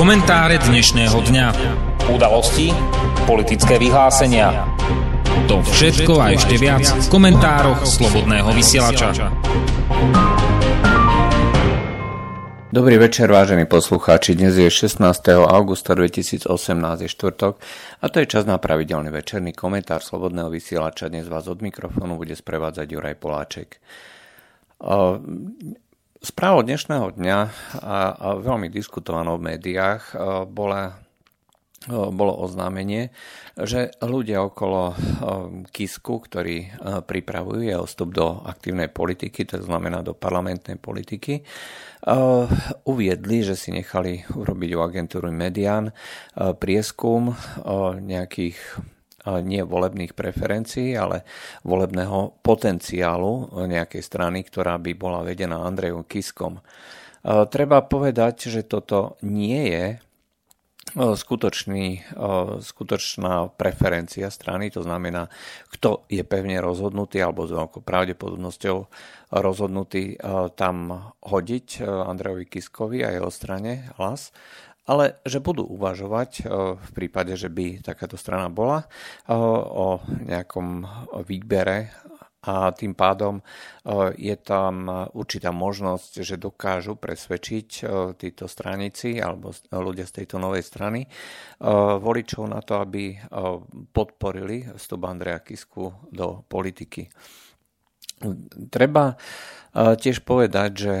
Komentáre dnešného dňa. Udalosti, politické vyhlásenia. To všetko a ešte viac v komentároch Slobodného vysielača. Dobrý večer, vážení poslucháči. Dnes je 16. augusta 2018, je štvrtok a to je čas na pravidelný večerný komentár Slobodného vysielača. Dnes vás od mikrofónu bude sprevádzať Juraj Poláček. Správa dnešného dňa a, a veľmi diskutovanou v médiách bola, bolo oznámenie, že ľudia okolo Kisku, ktorí pripravujú jeho vstup do aktívnej politiky, to znamená do parlamentnej politiky, uviedli, že si nechali urobiť u agentúry Median prieskum nejakých nie volebných preferencií, ale volebného potenciálu nejakej strany, ktorá by bola vedená Andrejom Kiskom. Treba povedať, že toto nie je skutočný, skutočná preferencia strany, to znamená, kto je pevne rozhodnutý alebo s veľkou pravdepodobnosťou rozhodnutý tam hodiť Andrejovi Kiskovi a jeho strane hlas ale že budú uvažovať e, v prípade, že by takáto strana bola e, o nejakom výbere a tým pádom e, je tam určitá možnosť, že dokážu presvedčiť títo stranici alebo ľudia z tejto novej strany voličov na to, aby podporili vstup Andreja Kisku do politiky. Treba tiež povedať, že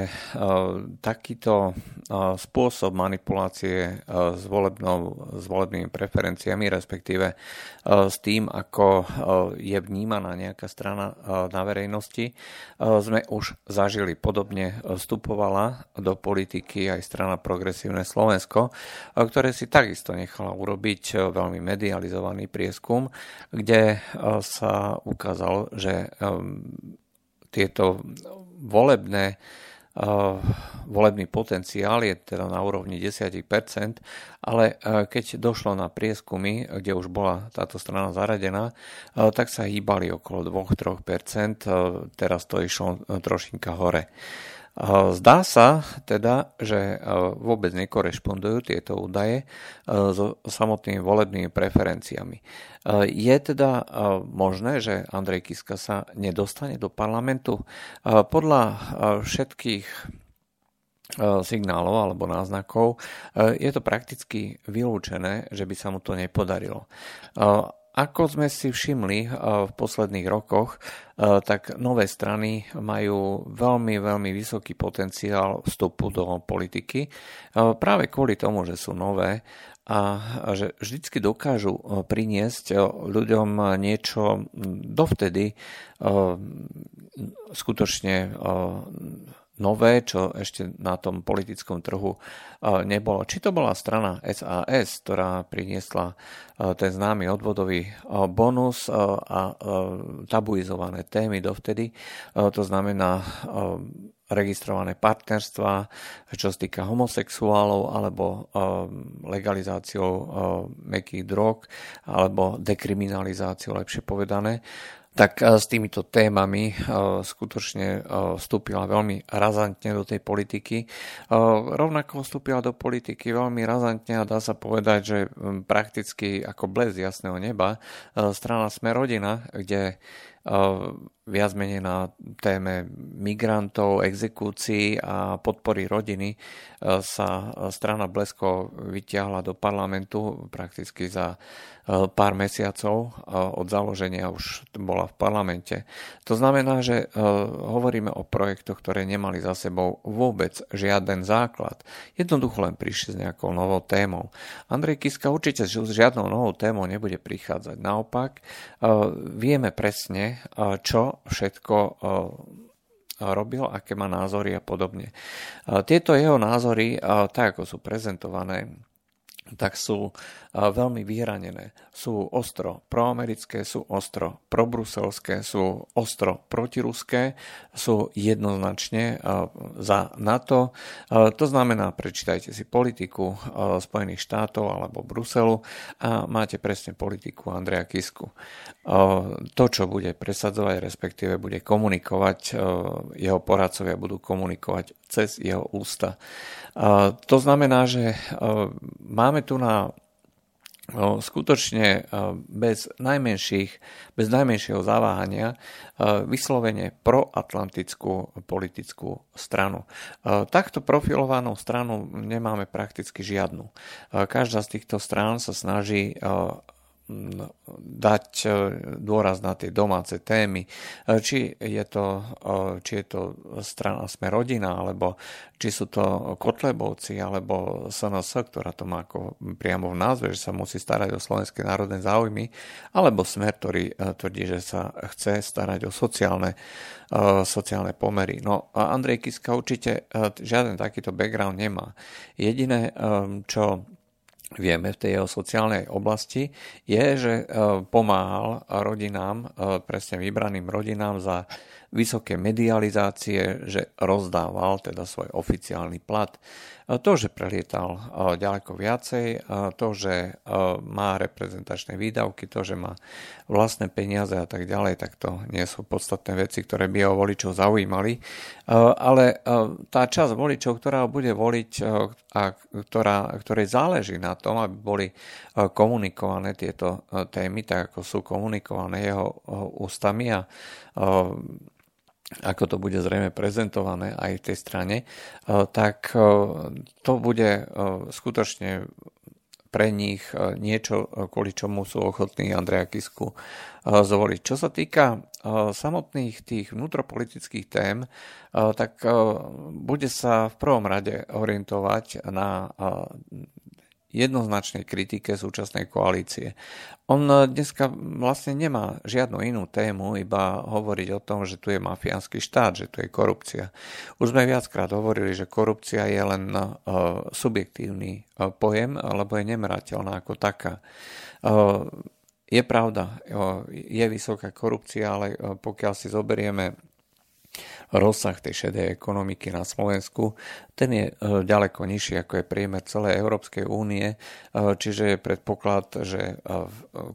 takýto spôsob manipulácie s, volebnou, s volebnými preferenciami, respektíve s tým, ako je vnímaná nejaká strana na verejnosti, sme už zažili. Podobne vstupovala do politiky aj strana Progresívne Slovensko, ktoré si takisto nechala urobiť veľmi medializovaný prieskum, kde sa ukázalo, že tieto volebné uh, volebný potenciál je teda na úrovni 10%, ale uh, keď došlo na prieskumy, kde už bola táto strana zaradená, uh, tak sa hýbali okolo 2-3%, teraz to išlo trošinka hore. Zdá sa teda, že vôbec nekorešpondujú tieto údaje so samotnými volebnými preferenciami. Je teda možné, že Andrej Kiska sa nedostane do parlamentu? Podľa všetkých signálov alebo náznakov je to prakticky vylúčené, že by sa mu to nepodarilo. Ako sme si všimli eh, v posledných rokoch, eh, tak nové strany majú veľmi, veľmi vysoký potenciál vstupu do politiky eh, práve kvôli tomu, že sú nové a že vždycky dokážu priniesť ľuďom niečo dovtedy skutočne nové, čo ešte na tom politickom trhu nebolo. Či to bola strana SAS, ktorá priniesla ten známy odvodový bonus a tabuizované témy dovtedy, to znamená registrované partnerstva, čo sa týka homosexuálov, alebo legalizáciou mekých drog, alebo dekriminalizáciou, lepšie povedané tak eh, s týmito témami eh, skutočne eh, vstúpila veľmi razantne do tej politiky. Rovnako vstúpila do politiky veľmi razantne a dá sa povedať, že hm, prakticky ako bles jasného neba strana Sme rodina, kde viac menej na téme migrantov, exekúcií a podpory rodiny sa strana Blesko vyťahla do parlamentu prakticky za pár mesiacov od založenia už bola v parlamente. To znamená, že hovoríme o projektoch, ktoré nemali za sebou vôbec žiaden základ. Jednoducho len prišli s nejakou novou témou. Andrej Kiska určite s žiadnou novou témou nebude prichádzať. Naopak, vieme presne, čo všetko robil, aké má názory a podobne. Tieto jeho názory, tak ako sú prezentované, tak sú veľmi vyhranené. Sú ostro proamerické, sú ostro probruselské, sú ostro protiruské, sú jednoznačne za NATO. To znamená, prečítajte si politiku Spojených štátov alebo Bruselu a máte presne politiku Andreja Kisku. To, čo bude presadzovať, respektíve bude komunikovať, jeho poradcovia budú komunikovať cez jeho ústa. To znamená, že máme tu na skutočne bez, najmenších, bez najmenšieho zaváhania vyslovene proatlantickú politickú stranu. Takto profilovanú stranu nemáme prakticky žiadnu. Každá z týchto strán sa snaží dať e, dôraz na tie domáce témy, e, či je to, e, či je to strana Sme rodina, alebo či sú to Kotlebovci, alebo SNS, ktorá to má ako priamo v názve, že sa musí starať o slovenské národné záujmy, alebo Smer, ktorý tvrdí, že sa chce starať o sociálne, sociálne pomery. No a Andrej Kiska určite žiaden takýto background nemá. Jediné, čo vieme v tej jeho sociálnej oblasti, je, že e, pomáhal rodinám, e, presne vybraným rodinám za vysoké medializácie, že rozdával teda svoj oficiálny plat. To, že prelietal ďaleko viacej, to, že má reprezentačné výdavky, to, že má vlastné peniaze a tak ďalej, tak to nie sú podstatné veci, ktoré by jeho voličov zaujímali. Ale tá časť voličov, ktorá bude voliť a ktorá, ktorej záleží na tom, aby boli komunikované tieto témy, tak ako sú komunikované jeho ústami a ako to bude zrejme prezentované aj v tej strane, e, tak e, to bude e, skutočne pre nich niečo, kvôli čomu sú ochotní Andreja Kisku zvoliť. Čo sa týka samotných tých vnútropolitických tém, tak bude sa v prvom rade orientovať na jednoznačnej kritike súčasnej koalície. On dneska vlastne nemá žiadnu inú tému, iba hovoriť o tom, že tu je mafiánsky štát, že tu je korupcia. Už sme viackrát hovorili, že korupcia je len uh, subjektívny uh, pojem, lebo je nemerateľná ako taká. Je pravda, je vysoká korupcia, ale pokiaľ si zoberieme rozsah tej šedej ekonomiky na Slovensku, ten je e, ďaleko nižší ako je priemer celej Európskej únie, e, čiže je predpoklad, že e,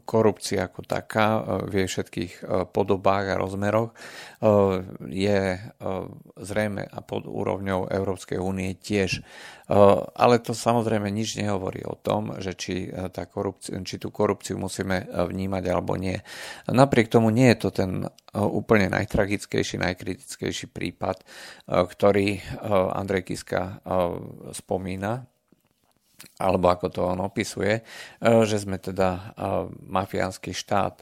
korupcia ako taká v jej všetkých podobách a rozmeroch je zrejme a pod úrovňou Európskej únie tiež. Ale to samozrejme nič nehovorí o tom, že či, tá korupcia, či tú korupciu musíme vnímať alebo nie. Napriek tomu nie je to ten úplne najtragickejší, najkritickejší prípad, ktorý Andrej Kiska spomína alebo ako to on opisuje, že sme teda mafiánsky štát.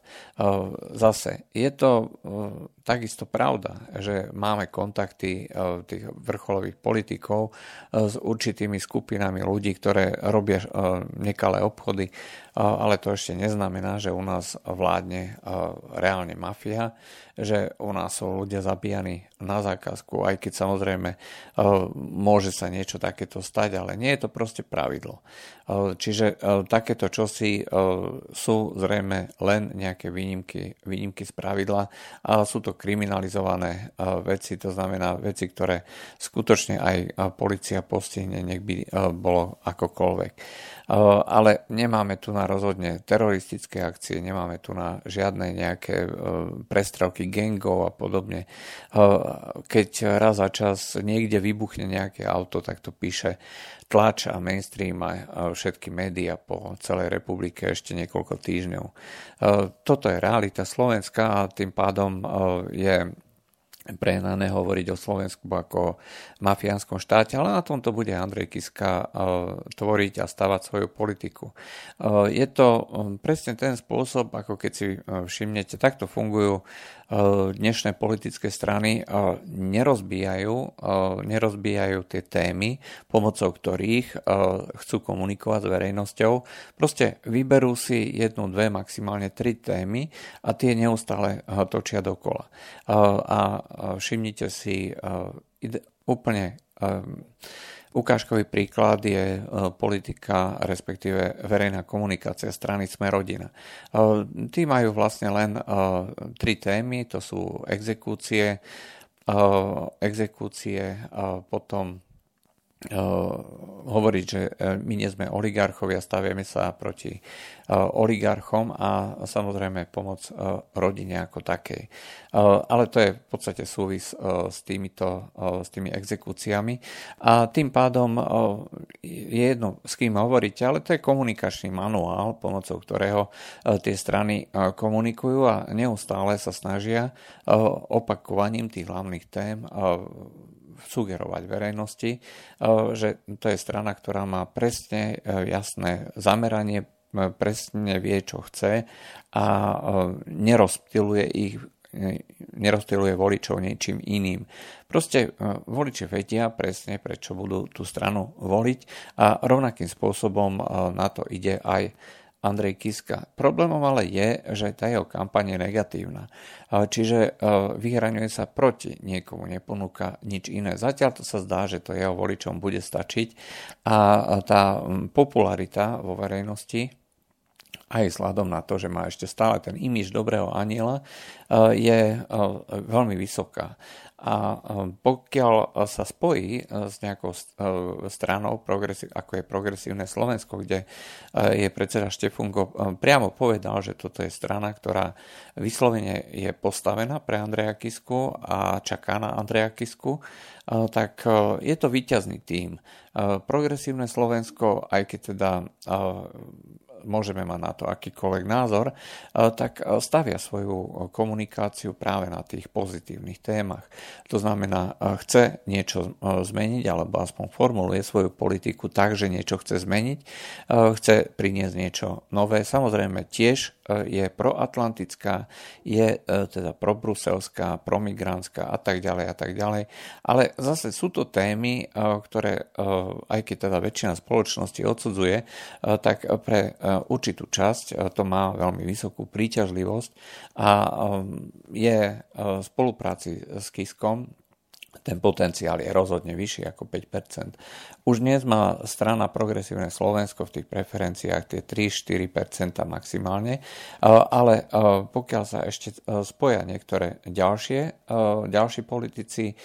Zase, je to takisto pravda, že máme kontakty tých vrcholových politikov s určitými skupinami ľudí, ktoré robia nekalé obchody, ale to ešte neznamená, že u nás vládne reálne mafia, že u nás sú ľudia zabíjani na zákazku, aj keď samozrejme môže sa niečo takéto stať, ale nie je to proste pravidlo. Čiže takéto čosi sú zrejme len nejaké výnimky, výnimky z pravidla a sú to kriminalizované eh, veci, to znamená veci, ktoré skutočne aj eh, policia postihne, nech by eh, bolo akokoľvek. Ale nemáme tu na rozhodne teroristické akcie, nemáme tu na žiadne nejaké prestrelky gengov a podobne. Keď raz za čas niekde vybuchne nejaké auto, tak to píše tlač a mainstream a všetky médiá po celej republike ešte niekoľko týždňov. Toto je realita Slovenska a tým pádom je prehnané hovoriť o Slovensku ako mafiánskom štáte, ale na tomto bude Andrej Kiska tvoriť a stavať svoju politiku. Je to presne ten spôsob, ako keď si všimnete, takto fungujú dnešné politické strany nerozbijajú, nerozbijajú tie témy, pomocou ktorých chcú komunikovať s verejnosťou. Proste vyberú si jednu, dve, maximálne tri témy a tie neustále točia dokola. A všimnite si úplne Ukážkový príklad je e, politika, respektíve verejná komunikácia strany Sme rodina. E, tí majú vlastne len e, tri témy, to sú exekúcie, exekúcie, potom hovoriť, že my nie sme oligarchovia, staviame sa proti oligarchom a samozrejme pomoc rodine ako takej. Ale to je v podstate súvis s, týmito, s tými exekúciami a tým pádom je jedno, s kým hovoríte, ale to je komunikačný manuál, pomocou ktorého tie strany komunikujú a neustále sa snažia opakovaním tých hlavných tém sugerovať verejnosti, že to je strana, ktorá má presne jasné zameranie, presne vie, čo chce a nerozptiluje ich nerozptiluje voličov niečím iným. Proste voliči vedia presne, prečo budú tú stranu voliť a rovnakým spôsobom na to ide aj Andrej Kiska. Problémom ale je, že tá jeho kampaň je negatívna. Čiže vyhraňuje sa proti niekomu, neponúka nič iné. Zatiaľ to sa zdá, že to jeho voličom bude stačiť a tá popularita vo verejnosti aj vzhľadom na to, že má ešte stále ten imiž dobrého aniela, eh, je eh, veľmi vysoká. A pokiaľ sa spojí eh, s nejakou stranou, ako je Progresívne Slovensko, kde je predseda Štefungo priamo povedal, že toto je strana, ktorá vyslovene je postavená pre Andreja Kisku a čaká na Andreja Kisku, tak je to výťazný tým. Progresívne Slovensko, aj keď teda môžeme mať na to akýkoľvek názor, e, tak e, stavia svoju komunikáciu práve na tých pozitívnych témach. To znamená, e, chce niečo zmeniť, alebo aspoň formuluje svoju politiku tak, že niečo chce zmeniť, chce priniesť niečo nové. Samozrejme tiež je proatlantická, je teda probruselská, promigrantská a tak ďalej a tak ďalej. Ale zase sú to témy, ktoré, aj keď teda väčšina spoločnosti odsudzuje, tak pre určitú časť to má veľmi vysokú príťažlivosť a je v spolupráci s Kiskom ten potenciál je rozhodne vyšší ako 5%. Už dnes má strana Progresívne Slovensko v tých preferenciách tie 3-4% maximálne, ale pokiaľ sa ešte spoja niektoré ďalšie, ďalší politici,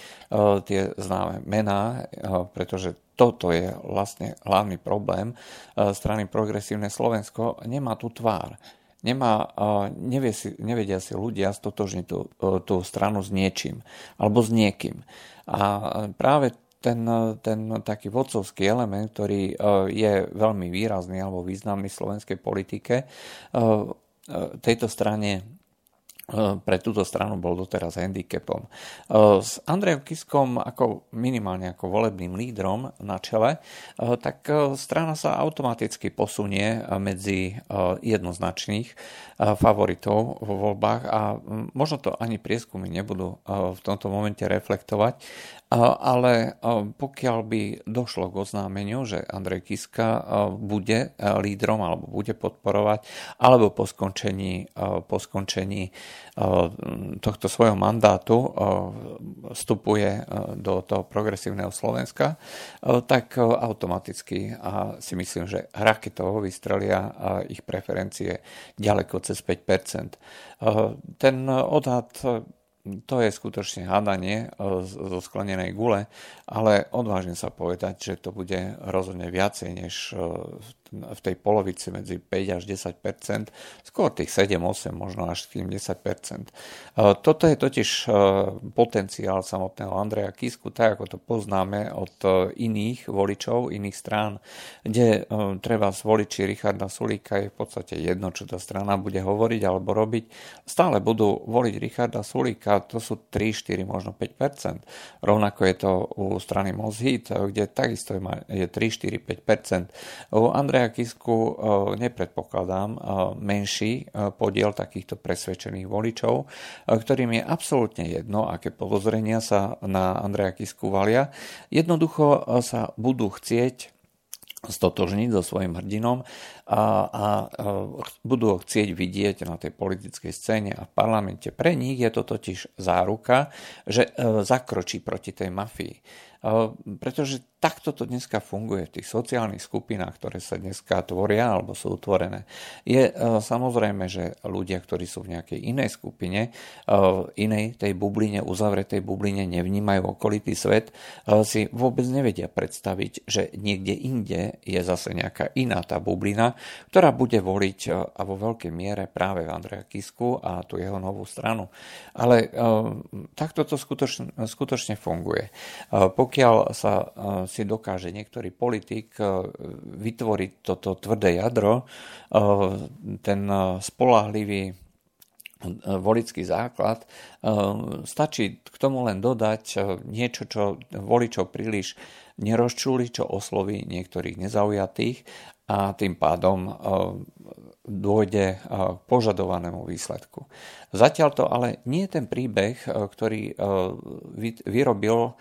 tie známe mená, pretože toto je vlastne hlavný problém eh, strany Progresívne Slovensko, nemá tú tvár. Nemá, eh, nevie si, nevedia si ľudia stotožniť tú, eh, tú stranu s niečím alebo s niekým. A práve ten, ten taký vodcovský element, ktorý je veľmi výrazný alebo významný v slovenskej politike, tejto strane pre túto stranu bol doteraz handicapom. Eh, s Andrejom Kiskom ako minimálne ako volebným lídrom na čele, eh, tak strana sa automaticky posunie medzi jednoznačných favoritov vo voľbách a hm, možno to ani prieskumy nebudú v tomto momente reflektovať, ale pokiaľ by došlo k oznámeniu, že Andrej Kiska bude lídrom alebo bude podporovať, alebo po skončení, po skončení tohto svojho mandátu vstupuje do toho progresívneho Slovenska, tak automaticky a si myslím, že raketovo vystrelia ich preferencie ďaleko cez 5%. Ten odhad to je skutočne hádanie e, zo sklenenej gule, ale odvážim sa povedať, že to bude rozhodne viacej než e, v tej polovici medzi 5 až 10% skôr tých 7, 8, možno až tým 10 Toto je totiž e, potenciál samotného Andreja Kisku, tak ako to poznáme od iných voličov, iných strán, kde treba voliči Richarda Sulíka je v podstate jedno, čo tá strana bude hovoriť alebo robiť. Stále budú voliť Richarda Sulíka to sú 3, 4, možno 5% Rovnako je to u strany Mozhit, kde takisto je 3, 4, 5 U Andreja Kisku e, nepredpokladám e, menší e, podiel takýchto presvedčených voličov, ktorým je absolútne jedno, aké podozrenia sa na Andreja Kisku valia. Jednoducho sa budú chcieť stotožniť so svojím hrdinom a, a, budú ho chcieť vidieť na tej politickej scéne a v parlamente. Pre nich je to totiž záruka, že zakročí proti tej mafii. Pretože takto to dneska funguje v tých sociálnych skupinách, ktoré sa dneska tvoria alebo sú utvorené. Je samozrejme, že ľudia, ktorí sú v nejakej inej skupine, inej tej bubline, uzavretej bubline, nevnímajú okolitý svet, si vôbec nevedia predstaviť, že niekde inde je zase nejaká iná tá bublina, ktorá bude voliť a vo veľkej miere práve v Andreja Kisku a tú jeho novú stranu. Ale takto to skutočne, skutočne funguje. Pokiaľ sa si dokáže niektorý politik vytvoriť toto tvrdé jadro, ten spolahlivý volický základ. Stačí k tomu len dodať niečo, čo voličov príliš nerozčúli, čo osloví niektorých nezaujatých a tým pádom dôjde k požadovanému výsledku. Zatiaľ to ale nie je ten príbeh, ktorý vyrobil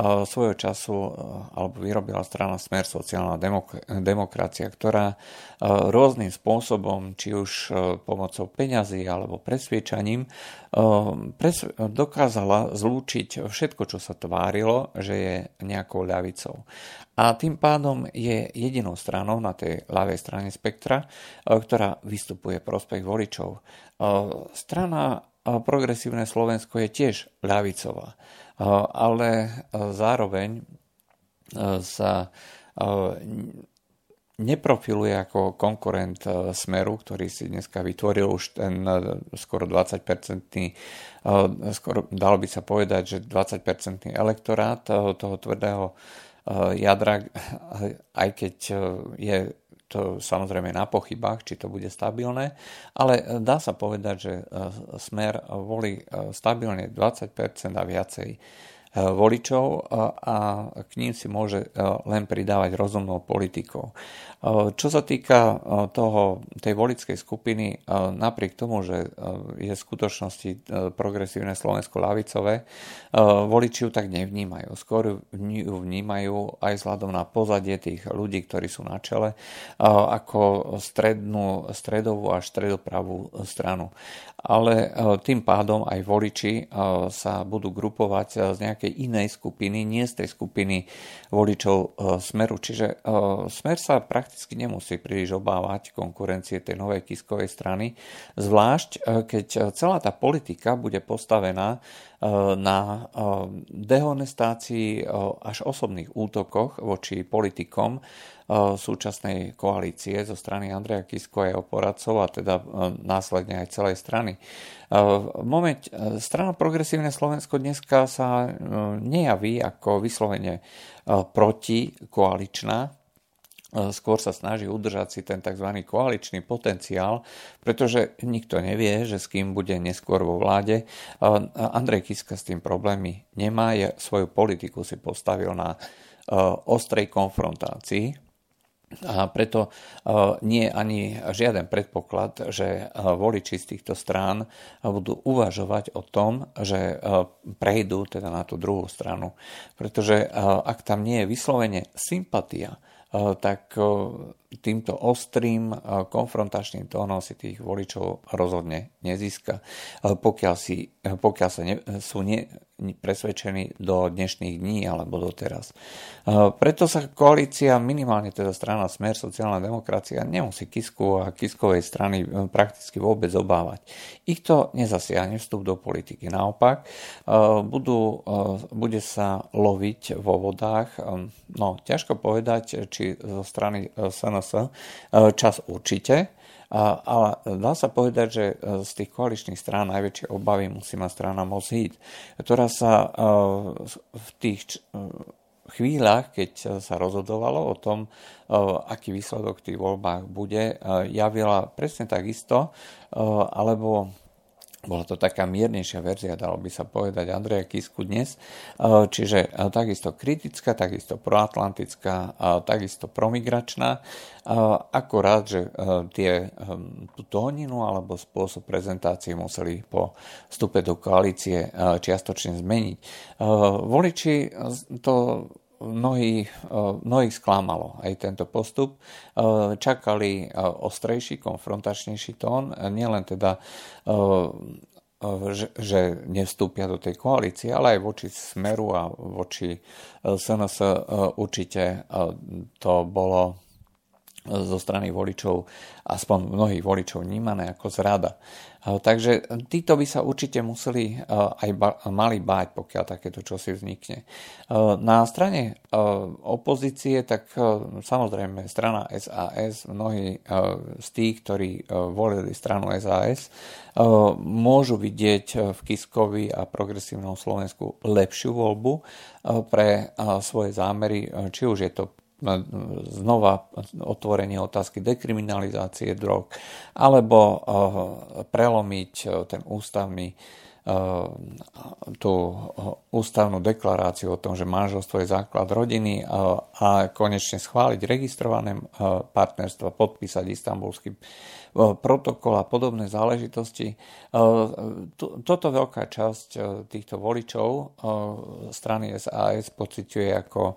svojho času alebo vyrobila strana Smer sociálna demok- demokracia, ktorá rôznym spôsobom, či už pomocou peňazí alebo presviečaním, pres- dokázala zlúčiť všetko, čo sa tvárilo, že je nejakou ľavicou. A tým pádom je jedinou stranou na tej ľavej strane spektra, ktorá vystupuje prospech voličov. Strana Progresívne Slovensko je tiež ľavicová. Ale zároveň sa neprofiluje ako konkurent Smeru, ktorý si dneska vytvoril už ten skoro 20-percentný, skoro dalo by sa povedať, že 20-percentný elektorát toho tvrdého jadra, aj keď je to samozrejme na pochybách, či to bude stabilné, ale dá sa povedať, že e, smer volí e, stabilne 20% a viacej e, voličov a k ním si môže len pridávať rozumnou politikou. Čo sa týka toho, tej volickej skupiny, napriek tomu, že je v skutočnosti progresívne Slovensko lavicové, voliči ju tak nevnímajú. Skôr ju vnímajú aj vzhľadom na pozadie tých ľudí, ktorí sú na čele, ako strednú, stredovú a stredopravú stranu. Ale tým pádom aj voliči sa budú grupovať z nejakej inej skupiny, nie z tej skupiny voličov Smeru. Čiže Smer sa prakticky nemusí príliš obávať konkurencie tej novej Kiskovej strany, zvlášť e, keď e, celá tá politika bude postavená e, na dehonestácii až osobných útokoch voči politikom súčasnej koalície zo strany Andreja Kisko a jeho poradcov a teda následne aj celej strany. V momente, strana Progresívne Slovensko dneska sa nejaví ako vyslovene protikoaličná, skôr sa snaží udržať si ten tzv. koaličný potenciál, pretože nikto nevie, že s kým bude neskôr vo vláde. Andrej Kiska s tým problémy nemá, je, svoju politiku si postavil na ostrej konfrontácii a preto nie je ani žiaden predpoklad, že voliči z týchto strán budú uvažovať o tom, že prejdú teda na tú druhú stranu. Pretože ak tam nie je vyslovene sympatia, tak týmto ostrým konfrontačným tónom si tých voličov rozhodne nezíska, pokiaľ, si, pokiaľ sa ne, sú ne, presvedčení do dnešných dní alebo doteraz. Preto sa koalícia, minimálne teda strana Smer, sociálna demokracia, nemusí Kisku a Kiskovej strany prakticky vôbec obávať. Ich to nezasiahne vstup do politiky. Naopak, budú, bude sa loviť vo vodách, no ťažko povedať, či zo strany SNS SNS. E, čas určite, ale dá sa povedať, že e, z tých koaličných strán najväčšie obavy musí mať strana Mosít, ktorá sa e, v tých chvíľach, keď sa rozhodovalo o tom, aký výsledok v tých voľbách bude, javila presne takisto, alebo bola to taká miernejšia verzia, dalo by sa povedať, Andreja Kisku dnes. E, čiže e, takisto kritická, takisto proatlantická, takisto promigračná. E, akorát, že tie, tú tóninu alebo spôsob prezentácie museli po vstupe do koalície čiastočne zmeniť. Voliči to mnohí, mnohých sklamalo aj tento postup. Čakali ostrejší, konfrontačnejší tón, nielen teda že, že nevstúpia do tej koalície, ale aj voči Smeru a voči SNS určite to bolo zo strany voličov, aspoň mnohých voličov, vnímané ako zrada. Takže títo by sa určite museli aj mali báť, pokiaľ takéto čosi vznikne. Na strane opozície, tak samozrejme strana SAS, mnohí z tých, ktorí volili stranu SAS, môžu vidieť v Kiskovi a progresívnom Slovensku lepšiu voľbu pre svoje zámery, či už je to znova otvorenie otázky dekriminalizácie drog, alebo eh, prelomiť eh, ten ústavný tú ústavnú deklaráciu o tom, že manželstvo je základ rodiny a konečne schváliť registrované partnerstva, podpísať istambulský protokol a podobné záležitosti. Toto veľká časť týchto voličov strany SAS pociťuje ako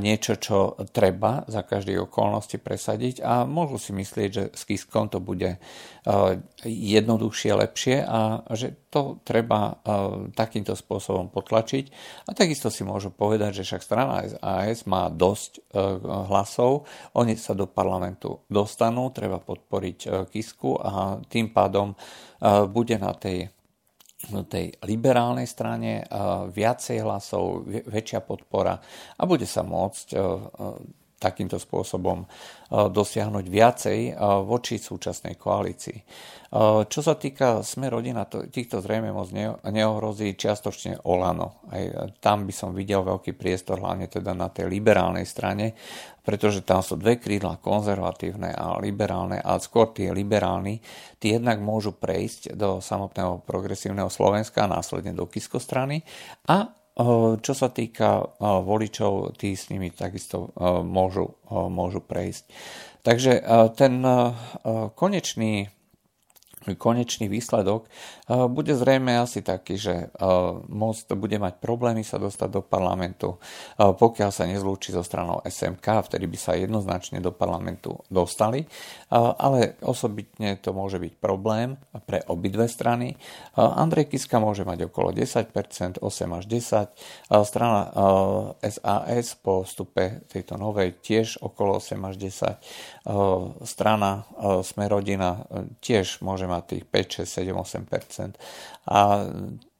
niečo, čo treba za každej okolnosti presadiť a môžu si myslieť, že s Kiskom to bude jednoduchšie, lepšie a že to treba takýmto spôsobom potlačiť. A takisto si môžu povedať, že však strana SAS má dosť hlasov, oni sa do parlamentu dostanú, treba podporiť Kisku a tým pádom bude na tej tej liberálnej strane viacej hlasov, väčšia podpora a bude sa môcť takýmto spôsobom dosiahnuť viacej voči súčasnej koalícii. Čo sa týka sme rodina, týchto zrejme moc neohrozí čiastočne Olano. Aj tam by som videl veľký priestor, hlavne teda na tej liberálnej strane, pretože tam sú dve krídla, konzervatívne a liberálne, a skôr tie liberálni, tí jednak môžu prejsť do samotného progresívneho Slovenska a následne do Kisko strany a čo sa týka voličov, tí s nimi takisto môžu, môžu prejsť. Takže ten konečný konečný výsledok bude zrejme asi taký, že most bude mať problémy sa dostať do parlamentu, pokiaľ sa nezlúči so stranou SMK, vtedy by sa jednoznačne do parlamentu dostali, ale osobitne to môže byť problém pre obidve strany. Andrej Kiska môže mať okolo 10%, 8 až 10, strana SAS po vstupe tejto novej tiež okolo 8 až 10, strana Smerodina tiež môže mať má tých 5, 6, 7, 8 A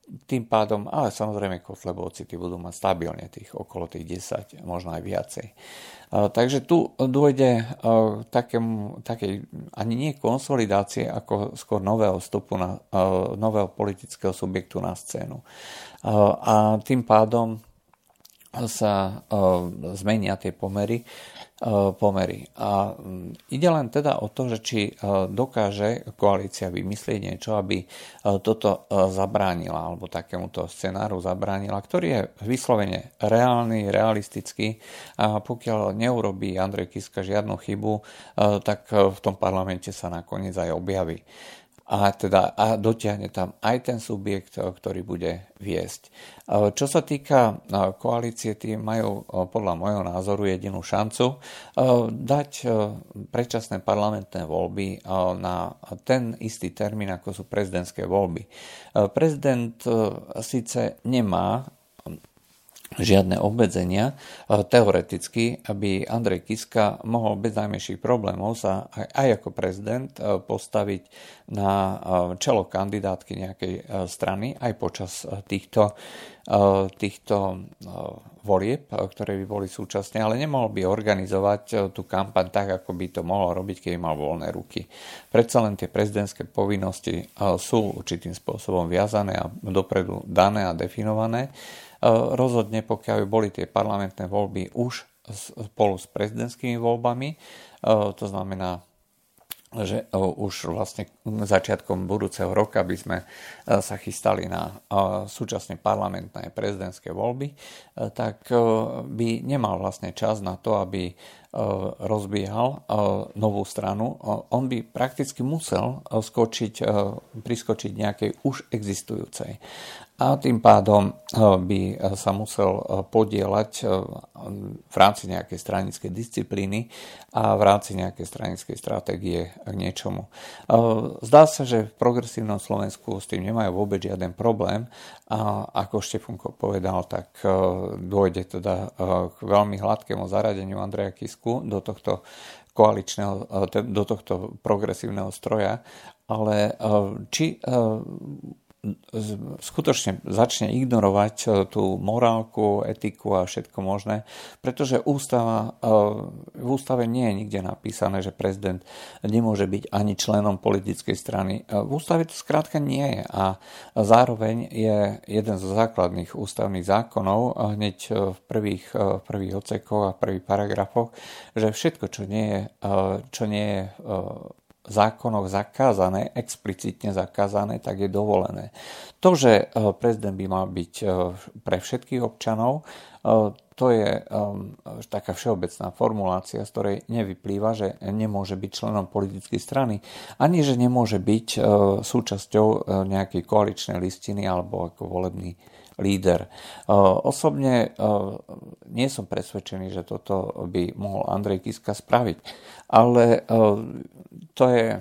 tým pádom, ale samozrejme Kotlebovci tí budú mať stabilne tých okolo tých 10, možno aj viacej. Takže tu dôjde takému, takej ani nie konsolidácie, ako skôr nového vstupu na nového politického subjektu na scénu. A tým pádom sa zmenia tie pomery pomery. A mm, ide len teda o to, že či e, dokáže koalícia vymyslieť niečo, aby e, toto zabránila, alebo takémuto scenáru zabránila, ktorý je vyslovene reálny, realistický a pokiaľ neurobí Andrej Kiska žiadnu chybu, tak v tom parlamente sa nakoniec aj objaví a, teda, a dotiahne tam aj ten subjekt, ktorý bude viesť. Čo sa týka koalície, tí majú podľa môjho názoru jedinú šancu dať predčasné parlamentné voľby na ten istý termín, ako sú prezidentské voľby. Prezident síce nemá žiadne obmedzenia. Teoreticky, aby Andrej Kiska mohol bez najmenších problémov sa aj, aj ako prezident e, postaviť na e, čelo kandidátky nejakej e, strany aj počas týchto, týchto volieb, ktoré by boli súčasne, ale nemohol by organizovať tú kampaň tak, ako by to mohol robiť, keby mal voľné ruky. Predsa len tie prezidentské povinnosti sú určitým spôsobom viazané a dopredu dané a definované E, rozhodne, pokiaľ boli tie parlamentné voľby už spolu s prezidentskými voľbami, e, to znamená, že e, už vlastne začiatkom budúceho roka by sme sa chystali na súčasne parlamentné prezidentské voľby, tak by nemal vlastne čas na to, aby rozbiehal novú stranu. On by prakticky musel skočiť, priskočiť nejakej už existujúcej. A tým pádom by sa musel podielať v rámci nejakej stranickej disciplíny a v rámci nejakej stranickej stratégie k niečomu. Zdá sa, že v progresívnom Slovensku s tým nemajú vôbec žiaden problém a ako Štefunko povedal, tak dôjde teda k veľmi hladkému zaradeniu Andreja Kisku do tohto koaličného, do tohto progresívneho stroja, ale či skutočne začne ignorovať e, tú morálku, etiku a všetko možné, pretože ústava, e, v ústave nie je nikde napísané, že prezident nemôže byť ani členom politickej strany. E, v ústave to skrátka nie je a zároveň je jeden zo základných ústavných zákonov hneď v prvých, v prvých odsekoch a v prvých paragrafoch, že všetko, čo nie je, čo nie je zákonoch zakázané, explicitne zakázané, tak je dovolené. To, že e, prezident by mal byť e, pre všetkých občanov, e, to je taká všeobecná formulácia, z ktorej nevyplýva, že nemôže byť členom politickej strany, ani že nemôže byť súčasťou nejakej koaličnej listiny alebo ako volebný líder. Osobne nie som presvedčený, že toto by mohol Andrej Kiska spraviť, ale to je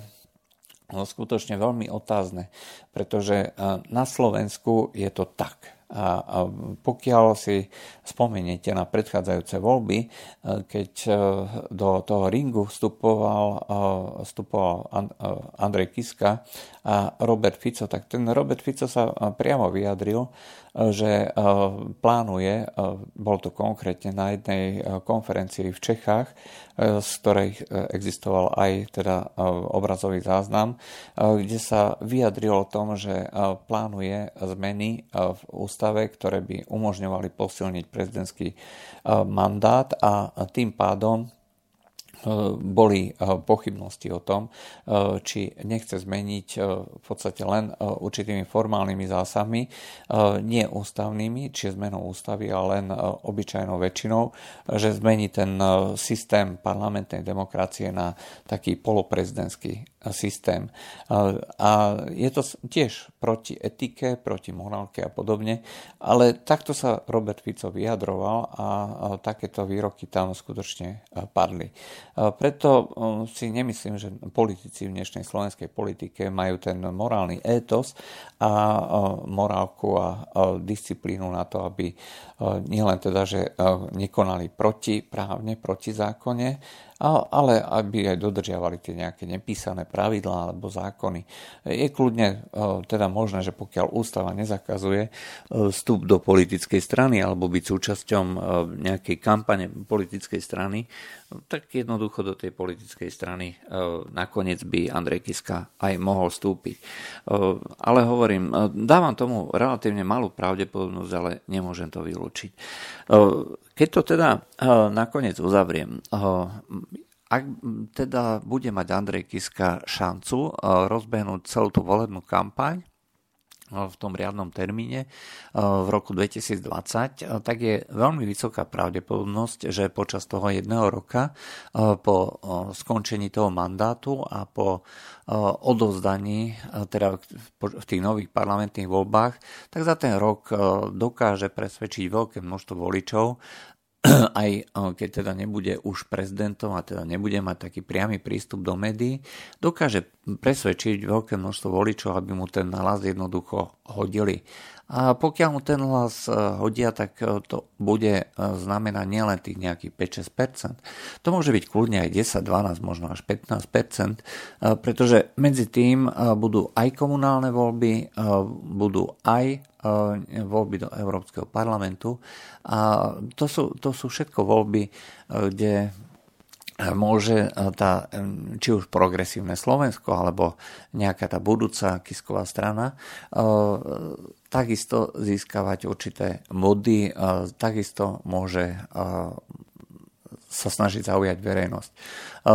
no, skutočne veľmi otázne, pretože na Slovensku je to tak. A pokiaľ si spomeniete na predchádzajúce voľby, keď do toho ringu vstupoval, vstupoval Andrej Kiska Robert Fico, tak ten Robert Fico sa priamo vyjadril, že plánuje, bol to konkrétne na jednej konferencii v Čechách, z ktorej existoval aj teda obrazový záznam, kde sa vyjadrilo o tom, že plánuje zmeny v ústave, ktoré by umožňovali posilniť prezidentský mandát a tým pádom boli eh, pochybnosti o tom, eh, či nechce zmeniť eh, v podstate len určitými formálnymi zásahmi, nie ústavnými, či zmenou ústavy, ale len obyčajnou väčšinou, že zmení ten systém parlamentnej demokracie na taký poloprezidentský systém. A je to tiež proti etike, proti morálke a podobne, ale takto sa Robert Fico vyjadroval a takéto výroky tam skutočne padli. Preto si nemyslím, že politici v dnešnej slovenskej politike majú ten morálny étos a morálku a disciplínu na to, aby nielen teda, že nekonali proti právne, proti zákone, ale aby aj dodržiavali tie nejaké nepísané pravidlá alebo zákony. Je kľudne e, teda možné, že pokiaľ ústava nezakazuje e, vstup do politickej strany alebo byť súčasťom e, nejakej kampane politickej strany, tak jednoducho do tej politickej strany nakoniec by Andrej Kiska aj mohol vstúpiť. Ale hovorím, dávam tomu relatívne malú pravdepodobnosť, ale nemôžem to vylúčiť. Keď to teda nakoniec uzavriem, ak teda bude mať Andrej Kiska šancu rozbehnúť celú tú volebnú kampaň, v tom riadnom termíne v roku 2020, tak je veľmi vysoká pravdepodobnosť, že počas toho jedného roka po skončení toho mandátu a po odovzdaní teda v tých nových parlamentných voľbách, tak za ten rok dokáže presvedčiť veľké množstvo voličov aj keď teda nebude už prezidentom a teda nebude mať taký priamy prístup do médií, dokáže presvedčiť veľké množstvo voličov, aby mu ten hlas jednoducho hodili. A pokiaľ mu ten hlas e, hodia, tak e, to bude e, znamenať nielen tých nejakých 5-6%. To môže byť kľudne aj 10, 12, možno až 15%, pretože medzi tým budú aj komunálne voľby, budú aj voľby do Európskeho parlamentu. A to sú, to sú všetko voľby, kde môže tá, či už progresívne Slovensko, alebo nejaká tá budúca Kisková strana, takisto získavať určité body, takisto môže sa snažiť zaujať verejnosť.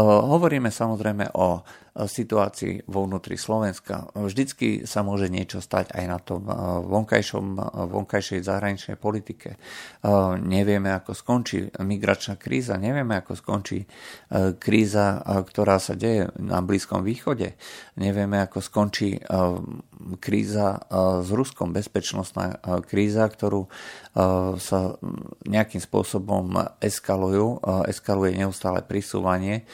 Hovoríme samozrejme o situácii vo vnútri Slovenska. Vždycky sa môže niečo stať aj na tom vonkajšom, vonkajšej zahraničnej politike. Nevieme, ako skončí migračná kríza, nevieme, ako skončí kríza, ktorá sa deje na Blízkom východe. Nevieme, ako skončí kríza s Ruskom, bezpečnostná kríza, ktorú sa nejakým spôsobom eskalujú, eskaluje neustále prisúvanie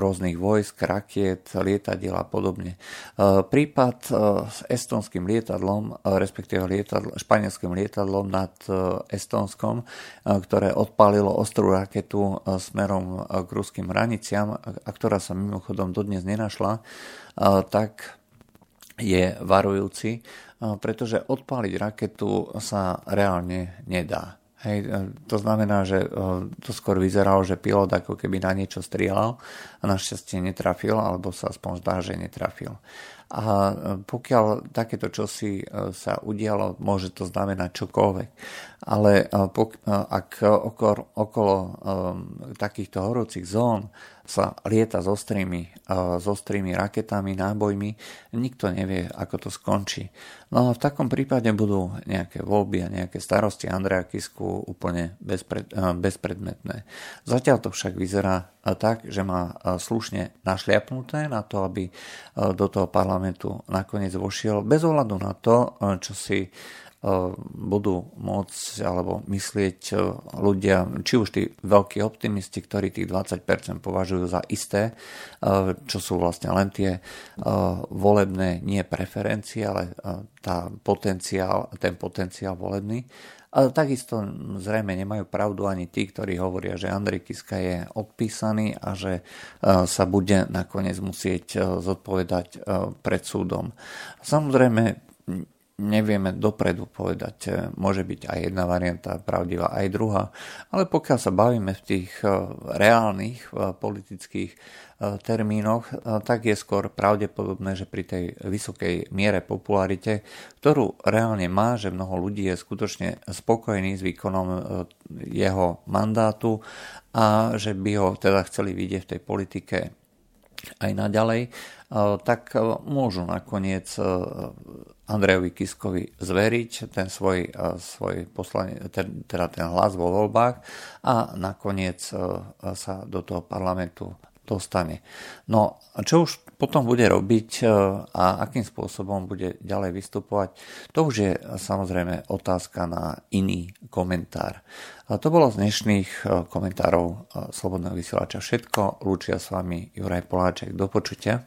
rôznych vojsk, rakiet, lietadiel a podobne. Prípad s estonským lietadlom, respektíve lietadl, španielským lietadlom nad Estonskom, ktoré odpálilo ostrú raketu smerom k ruským hraniciam a ktorá sa mimochodom dodnes nenašla, tak je varujúci, pretože odpáliť raketu sa reálne nedá. Hej, e, to znamená, že e, to skôr vyzeralo, že pilot ako keby na niečo strieľal a našťastie netrafil, alebo sa aspoň zdá, že netrafil. A e, pokiaľ takéto čosi sa udialo, môže to znamenať čokoľvek. Ale ak okolo, okolo takýchto horúcich zón sa lieta s ostrými, s ostrými raketami, nábojmi, nikto nevie, ako to skončí. No a v takom prípade budú nejaké voľby a nejaké starosti Andreja Kisku úplne bezpred, bezpredmetné. Zatiaľ to však vyzerá tak, že má slušne našliapnuté na to, aby do toho parlamentu nakoniec vošiel, bez ohľadu na to, čo si budú môcť alebo myslieť ľudia, či už tí veľkí optimisti, ktorí tých 20% považujú za isté, čo sú vlastne len tie volebné nie preferencie, ale tá potenciál, ten potenciál volebný. Ale takisto zrejme nemajú pravdu ani tí, ktorí hovoria, že Andrej Kiska je odpísaný a že sa bude nakoniec musieť zodpovedať pred súdom. Samozrejme, nevieme dopredu povedať, e, môže byť aj jedna varianta pravdivá, aj druhá, ale pokiaľ sa bavíme v tých e, reálnych e, politických termínoch, tak je skôr pravdepodobné, že pri tej vysokej miere popularite, ktorú reálne má, že mnoho ľudí je skutočne spokojný s výkonom jeho mandátu a že by ho teda chceli vidieť v tej politike aj naďalej, tak môžu nakoniec Andrejovi Kiskovi zveriť ten svoj, svoj poslanie, teda ten hlas vo voľbách a nakoniec sa do toho parlamentu dostane. No čo už potom bude robiť a akým spôsobom bude ďalej vystupovať, to už je samozrejme otázka na iný komentár. A to bolo z dnešných komentárov Slobodného vysielača všetko. Lúčia s vami Juraj Poláček. Do počutia.